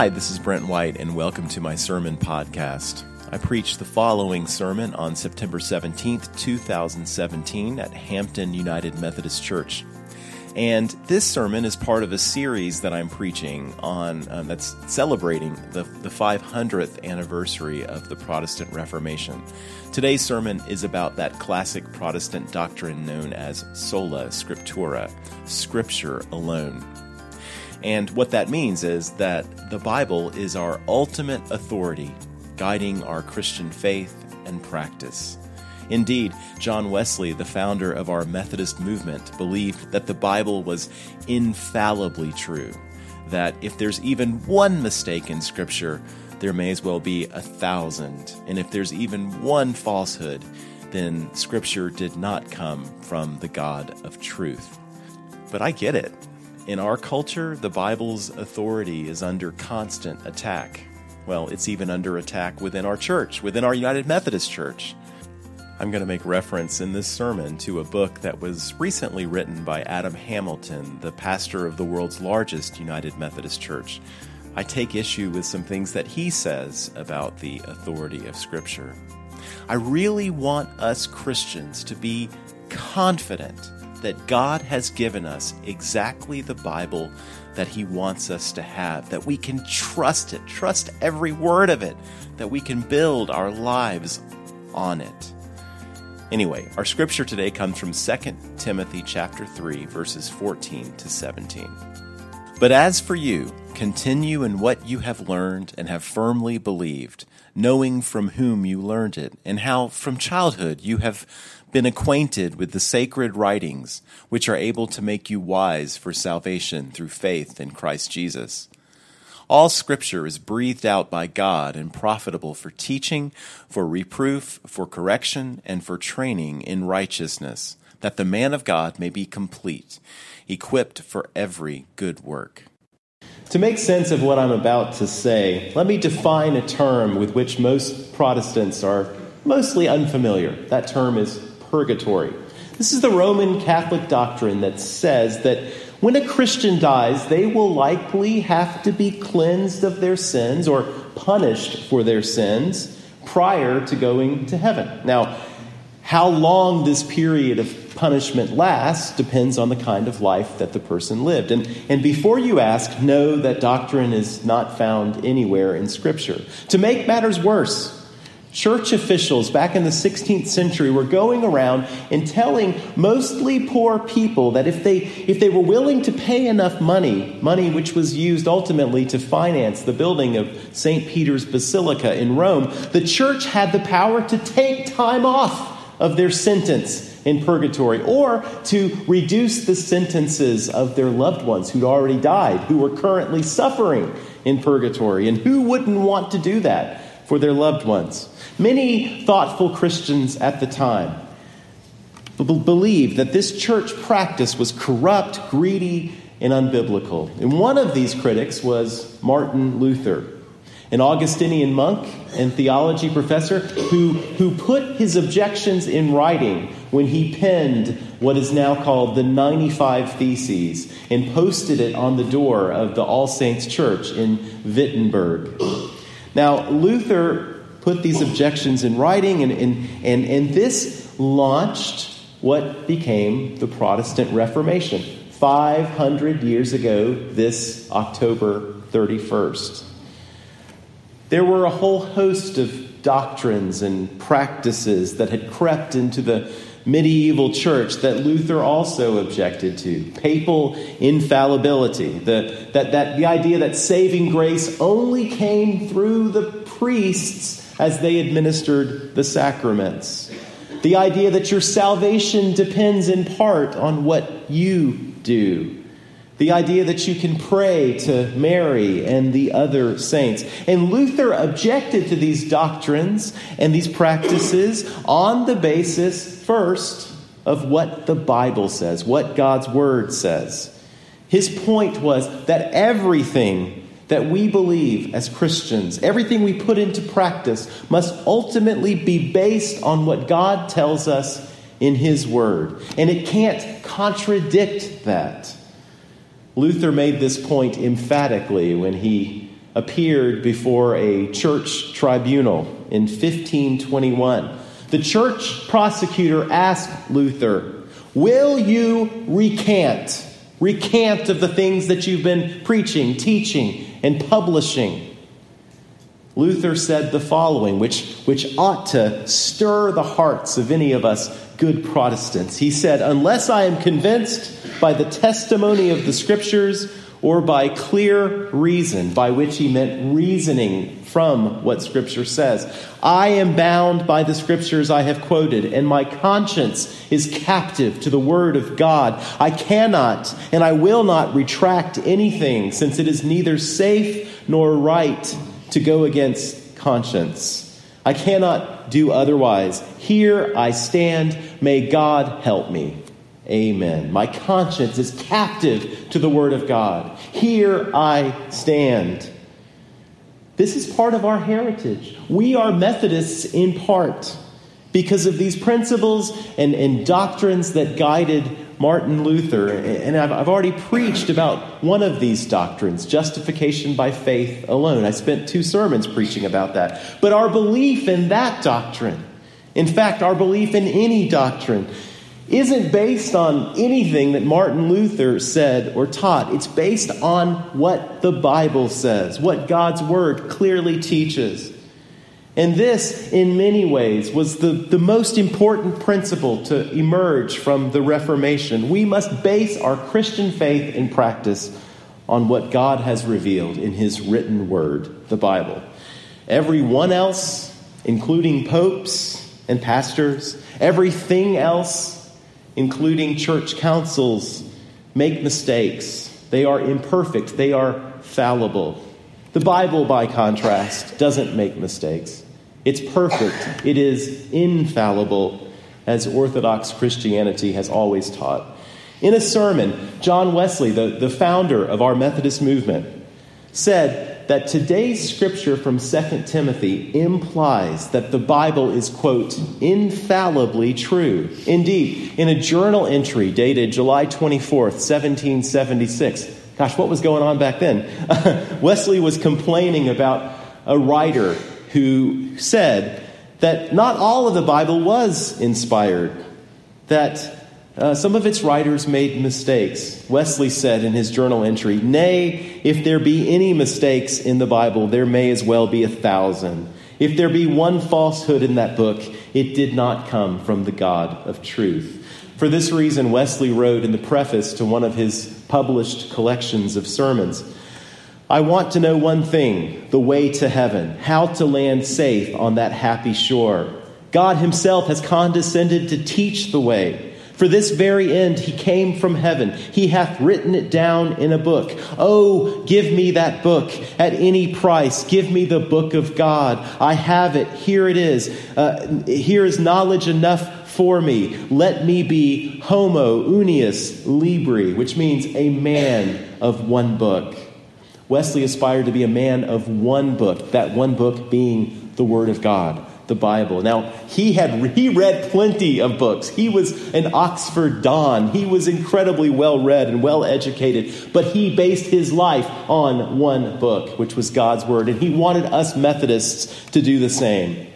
Hi, this is Brent White, and welcome to my sermon podcast. I preached the following sermon on September 17th, 2017, at Hampton United Methodist Church. And this sermon is part of a series that I'm preaching on um, that's celebrating the, the 500th anniversary of the Protestant Reformation. Today's sermon is about that classic Protestant doctrine known as sola scriptura, Scripture alone. And what that means is that the Bible is our ultimate authority, guiding our Christian faith and practice. Indeed, John Wesley, the founder of our Methodist movement, believed that the Bible was infallibly true, that if there's even one mistake in Scripture, there may as well be a thousand. And if there's even one falsehood, then Scripture did not come from the God of truth. But I get it. In our culture, the Bible's authority is under constant attack. Well, it's even under attack within our church, within our United Methodist Church. I'm going to make reference in this sermon to a book that was recently written by Adam Hamilton, the pastor of the world's largest United Methodist Church. I take issue with some things that he says about the authority of Scripture. I really want us Christians to be confident that God has given us exactly the Bible that He wants us to have, that we can trust it, trust every word of it, that we can build our lives on it. Anyway, our scripture today comes from 2 Timothy chapter 3 verses 14 to 17. But as for you, continue in what you have learned and have firmly believed, knowing from whom you learned it, and how from childhood you have been acquainted with the sacred writings, which are able to make you wise for salvation through faith in Christ Jesus. All scripture is breathed out by God and profitable for teaching, for reproof, for correction, and for training in righteousness, that the man of God may be complete, equipped for every good work. To make sense of what I'm about to say, let me define a term with which most Protestants are mostly unfamiliar. That term is purgatory. This is the Roman Catholic doctrine that says that when a Christian dies, they will likely have to be cleansed of their sins or punished for their sins prior to going to heaven. Now, how long this period of punishment lasts depends on the kind of life that the person lived. And, and before you ask, know that doctrine is not found anywhere in Scripture. To make matters worse, Church officials back in the 16th century were going around and telling mostly poor people that if they, if they were willing to pay enough money, money which was used ultimately to finance the building of St. Peter's Basilica in Rome, the church had the power to take time off of their sentence in purgatory or to reduce the sentences of their loved ones who'd already died, who were currently suffering in purgatory. And who wouldn't want to do that for their loved ones? Many thoughtful Christians at the time believed that this church practice was corrupt, greedy, and unbiblical. And one of these critics was Martin Luther, an Augustinian monk and theology professor who, who put his objections in writing when he penned what is now called the 95 Theses and posted it on the door of the All Saints Church in Wittenberg. Now, Luther put these objections in writing, and, and, and, and this launched what became the Protestant Reformation 500 years ago, this October 31st. There were a whole host of doctrines and practices that had crept into the medieval church that Luther also objected to. Papal infallibility, the, that, that, the idea that saving grace only came through the priests as they administered the sacraments. The idea that your salvation depends in part on what you do. The idea that you can pray to Mary and the other saints. And Luther objected to these doctrines and these practices on the basis, first, of what the Bible says, what God's Word says. His point was that everything that we believe as Christians, everything we put into practice, must ultimately be based on what God tells us in His Word. And it can't contradict that. Luther made this point emphatically when he appeared before a church tribunal in 1521. The church prosecutor asked Luther, Will you recant? Recant of the things that you've been preaching, teaching, and publishing. Luther said the following, which, which ought to stir the hearts of any of us good Protestants. He said, Unless I am convinced by the testimony of the Scriptures or by clear reason, by which he meant reasoning from what Scripture says. I am bound by the Scriptures I have quoted, and my conscience is captive to the Word of God. I cannot and I will not retract anything, since it is neither safe nor right to go against conscience. I cannot do otherwise. Here I stand. May God help me. Amen. My conscience is captive to the Word of God. Here I stand. This is part of our heritage. We are Methodists in part because of these principles and, and doctrines that guided Martin Luther. And I've, already preached about one of these doctrines, justification by faith alone. I spent two sermons preaching about that. But our belief in that doctrine, in fact, our belief in any doctrine, isn't based on anything that Martin Luther said or taught. It's based on what the Bible says, what God's Word clearly teaches. And this, in many ways, was the, the most important principle to emerge from the Reformation. We must base our Christian faith and practice on what God has revealed in His written Word, the Bible. Everyone else, including popes and pastors, everything else including church councils, make mistakes. They are imperfect, they are fallible. The Bible, by contrast, doesn't make mistakes. It's perfect, it is infallible, as Orthodox Christianity has always taught. In a sermon, John Wesley, the, the founder of our Methodist movement, said that today's scripture from 2 Timothy implies that the Bible is, quote, infallibly true. Indeed, in a journal entry dated July 24th, 1776, gosh, what was going on back then? Wesley was complaining about a writer who said that not all of the Bible was inspired, that uh, some of its writers made mistakes. Wesley said in his journal entry, Nay, if there be any mistakes in the Bible, there may as well be a thousand. If there be one falsehood in that book, it did not come from the God of truth. For this reason, Wesley wrote in the preface to one of his published collections of sermons I want to know one thing the way to heaven, how to land safe on that happy shore. God Himself has condescended to teach the way. For this very end he came from heaven. He hath written it down in a book. Oh, give me that book at any price. Give me the book of God. I have it. Here it is. Uh, here is knowledge enough for me. Let me be homo unius libri, which means a man of one book. Wesley aspired to be a man of one book, that one book being the Word of God the Bible. Now, he had he read plenty of books. He was an Oxford Don. He was incredibly well read and well educated, but he based his life on one book, which was God's word, and he wanted us Methodists to do the same.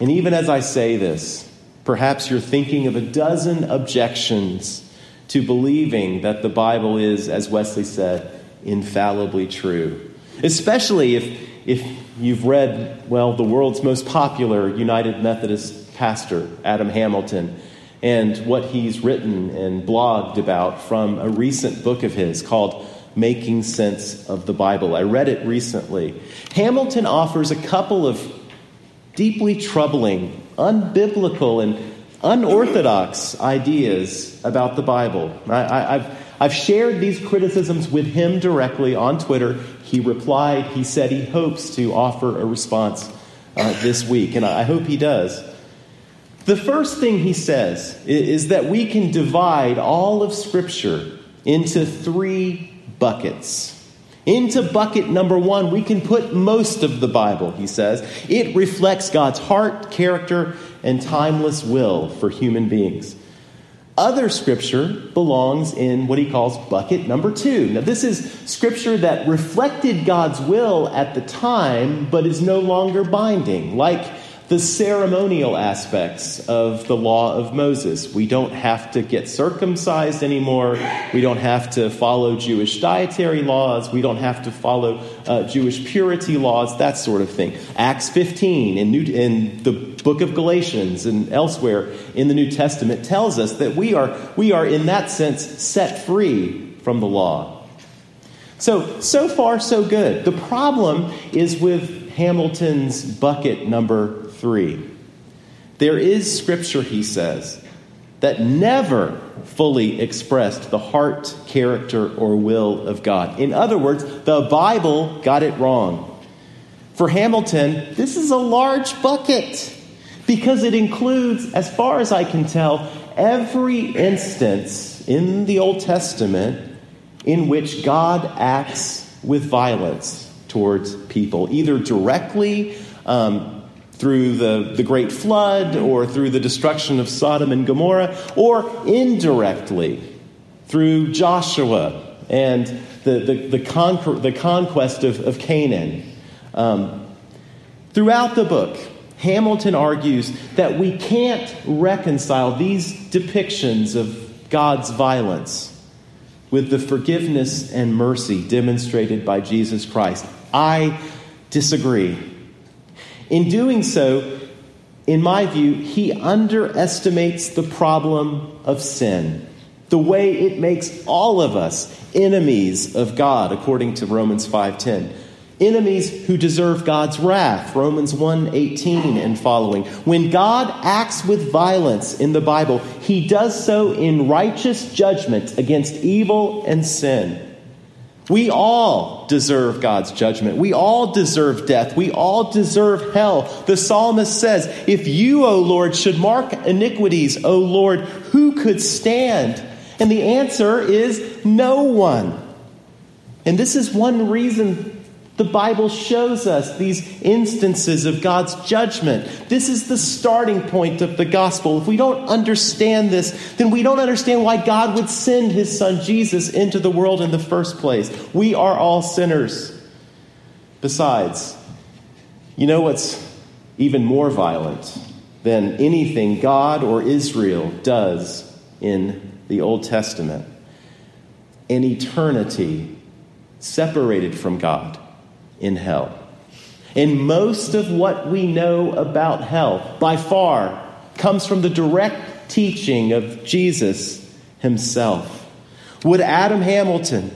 And even as I say this, perhaps you're thinking of a dozen objections to believing that the Bible is, as Wesley said, infallibly true. Especially if if you've read, well, the world's most popular United Methodist pastor, Adam Hamilton, and what he's written and blogged about from a recent book of his called Making Sense of the Bible. I read it recently. Hamilton offers a couple of deeply troubling, unbiblical, and unorthodox ideas about the Bible. I, have I've shared these criticisms with him directly on Twitter. He replied, he said he hopes to offer a response uh, this week, and I hope he does. The first thing he says is that we can divide all of Scripture into three buckets. Into bucket number one, we can put most of the Bible, he says. It reflects God's heart, character, and timeless will for human beings. Other scripture belongs in what he calls bucket number two. Now, this is scripture that reflected God's will at the time, but is no longer binding, like the ceremonial aspects of the law of Moses. We don't have to get circumcised anymore. We don't have to follow Jewish dietary laws. We don't have to follow uh, Jewish purity laws, that sort of thing. Acts 15 in, New, in the book of Galatians and elsewhere in the New Testament tells us that we are, we are, in that sense, set free from the law. So, so far, so good. The problem is with Hamilton's bucket number 3. There is scripture, he says, that never fully expressed the heart, character, or will of God. In other words, the Bible got it wrong. For Hamilton, this is a large bucket because it includes, as far as I can tell, every instance in the Old Testament in which God acts with violence towards people, either directly um, through the, the great flood or through the destruction of Sodom and Gomorrah, or indirectly through Joshua and the, the, the, conquer, the conquest of, of Canaan. Um, throughout the book, Hamilton argues that we can't reconcile these depictions of God's violence with the forgiveness and mercy demonstrated by Jesus Christ. I disagree. In doing so, in my view, he underestimates the problem of sin, the way it makes all of us enemies of God, according to Romans 5:10. Enemies who deserve God's wrath, Romans 1:18 and following. When God acts with violence in the Bible, he does so in righteous judgment against evil and sin. We all deserve God's judgment. We all deserve death. We all deserve hell. The psalmist says, If you, O Lord, should mark iniquities, O Lord, who could stand? And the answer is no one. And this is one reason the Bible shows us these instances of God's judgment. This is the starting point of the gospel. If we don't understand this, then we don't understand why God would send his son Jesus into the world in the first place. We are all sinners. Besides, you know what's even more violent than anything God or Israel does in the Old Testament? An eternity separated from God in hell. And most of what we know about hell, by far, comes from the direct teaching of Jesus himself. Would Adam Hamilton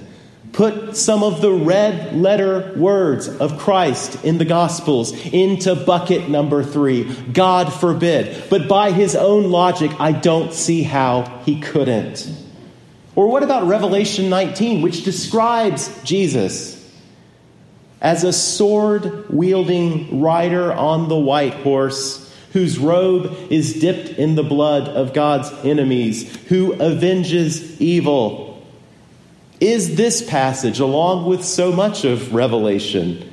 put some of the red letter words of Christ in the Gospels into bucket number three? God forbid. But by his own logic, I don't see how he couldn't. Or what about Revelation 19, which describes Jesus? As a sword wielding rider on the white horse, whose robe is dipped in the blood of God's enemies, who avenges evil. Is this passage, along with so much of Revelation,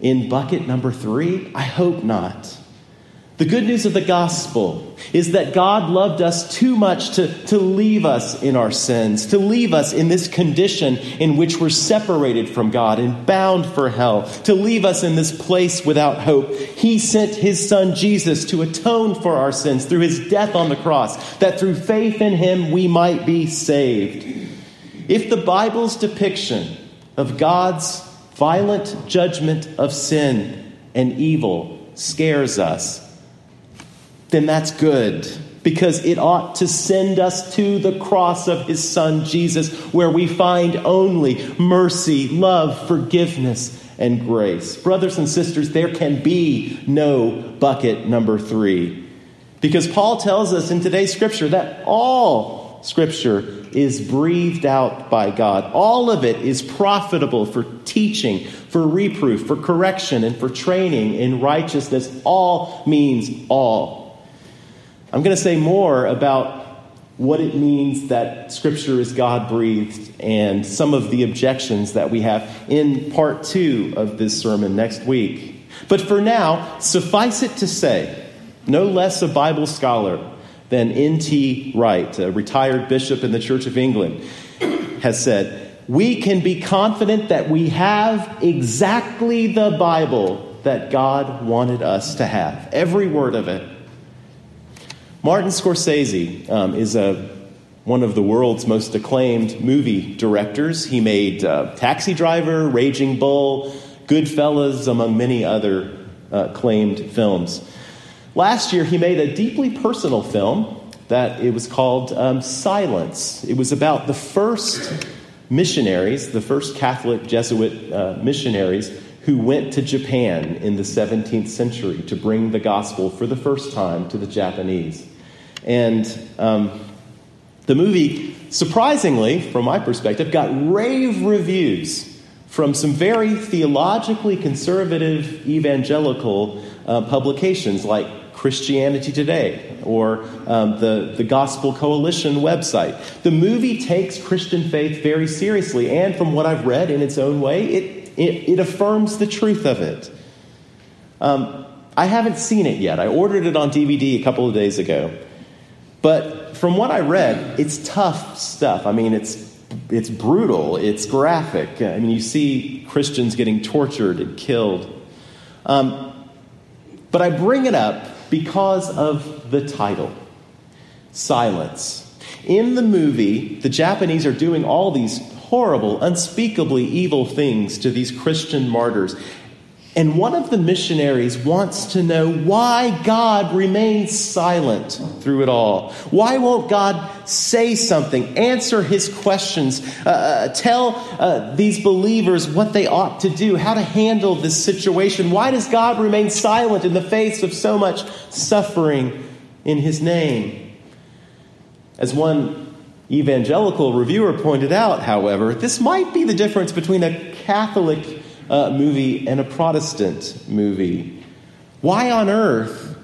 in bucket number three? I hope not. The good news of the gospel is that God loved us too much to, to leave us in our sins, to leave us in this condition in which we're separated from God and bound for hell, to leave us in this place without hope. He sent his son Jesus to atone for our sins through his death on the cross, that through faith in him we might be saved. If the Bible's depiction of God's violent judgment of sin and evil scares us, then that's good because it ought to send us to the cross of his son Jesus, where we find only mercy, love, forgiveness, and grace. Brothers and sisters, there can be no bucket number three. Because Paul tells us in today's scripture that all scripture is breathed out by God. All of it is profitable for teaching, for reproof, for correction, and for training in righteousness. All means all. I'm going to say more about what it means that Scripture is God breathed and some of the objections that we have in part two of this sermon next week. But for now, suffice it to say, no less a Bible scholar than N.T. Wright, a retired bishop in the Church of England, has said, We can be confident that we have exactly the Bible that God wanted us to have, every word of it. Martin Scorsese um, is a, one of the world's most acclaimed movie directors. He made uh, Taxi Driver, Raging Bull, Goodfellas, among many other uh, acclaimed films. Last year, he made a deeply personal film that it was called um, Silence. It was about the first missionaries, the first Catholic Jesuit uh, missionaries who went to Japan in the 17th century to bring the gospel for the first time to the Japanese. And um, the movie, surprisingly, from my perspective, got rave reviews from some very theologically conservative evangelical uh, publications like Christianity Today or um, the, the Gospel Coalition website. The movie takes Christian faith very seriously, and from what I've read in its own way, it, it, it affirms the truth of it. Um, I haven't seen it yet. I ordered it on DVD a couple of days ago. But from what I read, it's tough stuff. I mean, it's, it's brutal, it's graphic. I mean, you see Christians getting tortured and killed. Um, but I bring it up because of the title Silence. In the movie, the Japanese are doing all these horrible, unspeakably evil things to these Christian martyrs. And one of the missionaries wants to know why God remains silent through it all. Why won't God say something, answer his questions, uh, uh, tell uh, these believers what they ought to do, how to handle this situation? Why does God remain silent in the face of so much suffering in his name? As one evangelical reviewer pointed out, however, this might be the difference between a Catholic uh, movie and a Protestant movie. Why on earth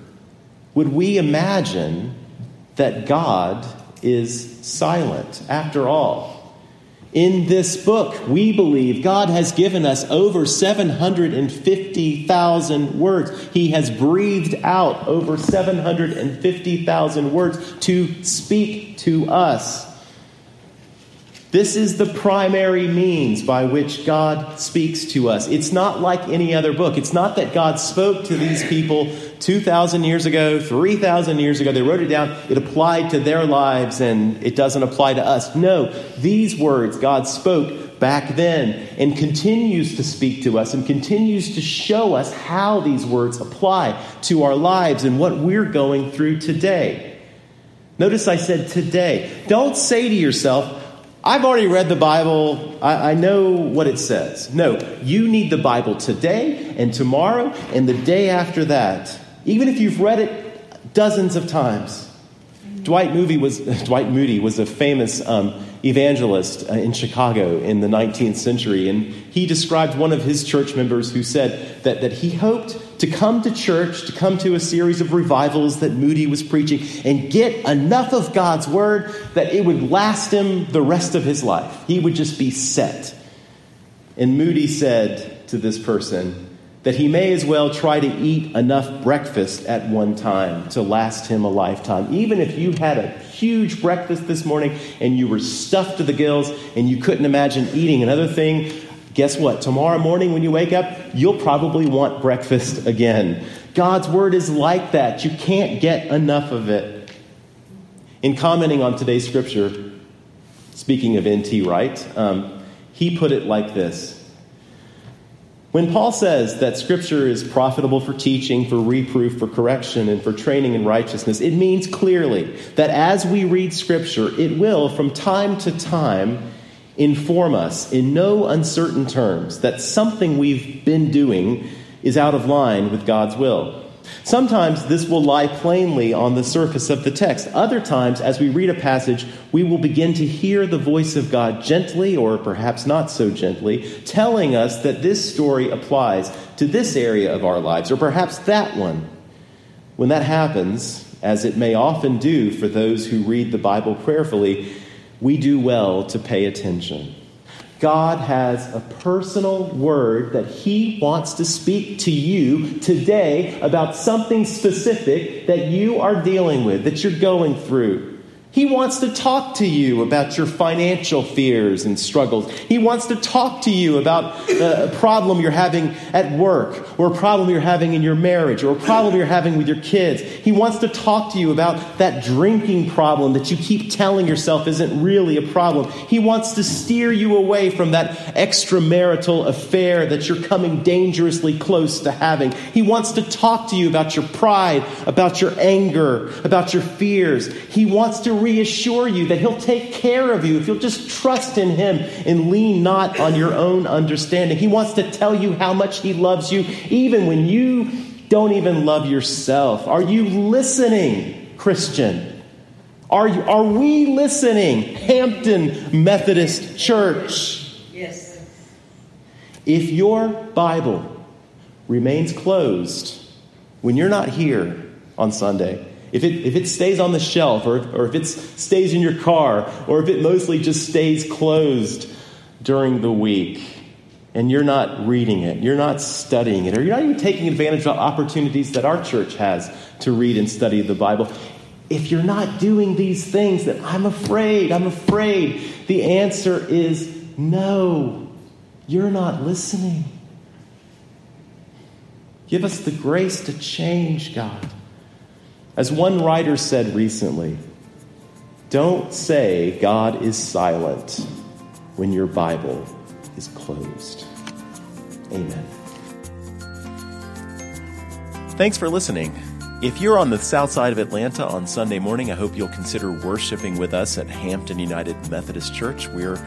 would we imagine that God is silent? After all, in this book, we believe God has given us over 750,000 words. He has breathed out over 750,000 words to speak to us. This is the primary means by which God speaks to us. It's not like any other book. It's not that God spoke to these people 2,000 years ago, 3,000 years ago. They wrote it down. It applied to their lives and it doesn't apply to us. No, these words God spoke back then and continues to speak to us and continues to show us how these words apply to our lives and what we're going through today. Notice I said today. Don't say to yourself, I've already read the Bible. I, I, know what it says. No, you need the Bible today and tomorrow and the day after that, even if you've read it dozens of times. Dwight Moody was, Dwight Moody was a famous um, evangelist uh, in Chicago in the 19th century, and he described one of his church members who said that, that he hoped to come to church, to come to a series of revivals that Moody was preaching, and get enough of God's word that it would last him the rest of his life. He would just be set. And Moody said to this person, that he may as well try to eat enough breakfast at one time to last him a lifetime. Even if you had a huge breakfast this morning and you were stuffed to the gills and you couldn't imagine eating another thing, guess what? Tomorrow morning when you wake up, you'll probably want breakfast again. God's word is like that. You can't get enough of it. In commenting on today's scripture, speaking of N.T. Wright, um, he put it like this. When Paul says that Scripture is profitable for teaching, for reproof, for correction, and for training in righteousness, it means clearly that as we read Scripture, it will, from time to time, inform us in no uncertain terms that something we've been doing is out of line with God's will. Sometimes this will lie plainly on the surface of the text. Other times, as we read a passage, we will begin to hear the voice of God gently, or perhaps not so gently, telling us that this story applies to this area of our lives, or perhaps that one. When that happens, as it may often do for those who read the Bible prayerfully, we do well to pay attention. God has a personal word that He wants to speak to you today about something specific that you are dealing with, that you're going through. He wants to talk to you about your financial fears and struggles. He wants to talk to you about a problem you're having at work, or a problem you're having in your marriage, or a problem you're having with your kids. He wants to talk to you about that drinking problem that you keep telling yourself isn't really a problem. He wants to steer you away from that extramarital affair that you're coming dangerously close to having. He wants to talk to you about your pride, about your anger, about your fears. He wants to reassure you that He'll take care of you if you'll just trust in Him and lean not on your own understanding. He wants to tell you how much He loves you, even when you don't even love yourself. Are you listening, Christian? Are, you, are we listening, Hampton Methodist Church? Yes. If your Bible remains closed when you're not here on Sunday, if it, if it stays on the shelf, or, or if it stays in your car, or if it mostly just stays closed during the week, and you're not reading it, you're not studying it, or you're not even taking advantage of opportunities that our church has to read and study the Bible, if you're not doing these things, then I'm afraid, I'm afraid the answer is no. You're not listening. Give us the grace to change, God. As one writer said recently, don't say God is silent when your Bible is closed. Amen. Thanks for listening. If you're on the south side of Atlanta on Sunday morning, I hope you'll consider worshiping with us at Hampton United Methodist Church. We're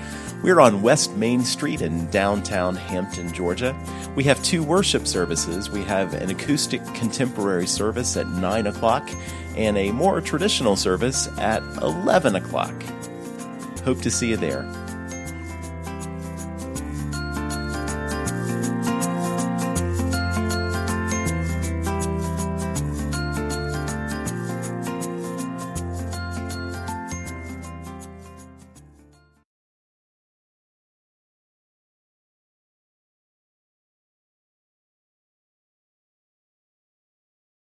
we're on West Main Street in downtown Hampton, Georgia. We have two worship services. We have an acoustic contemporary service at 9 o'clock and a more traditional service at 11 o'clock. Hope to see you there.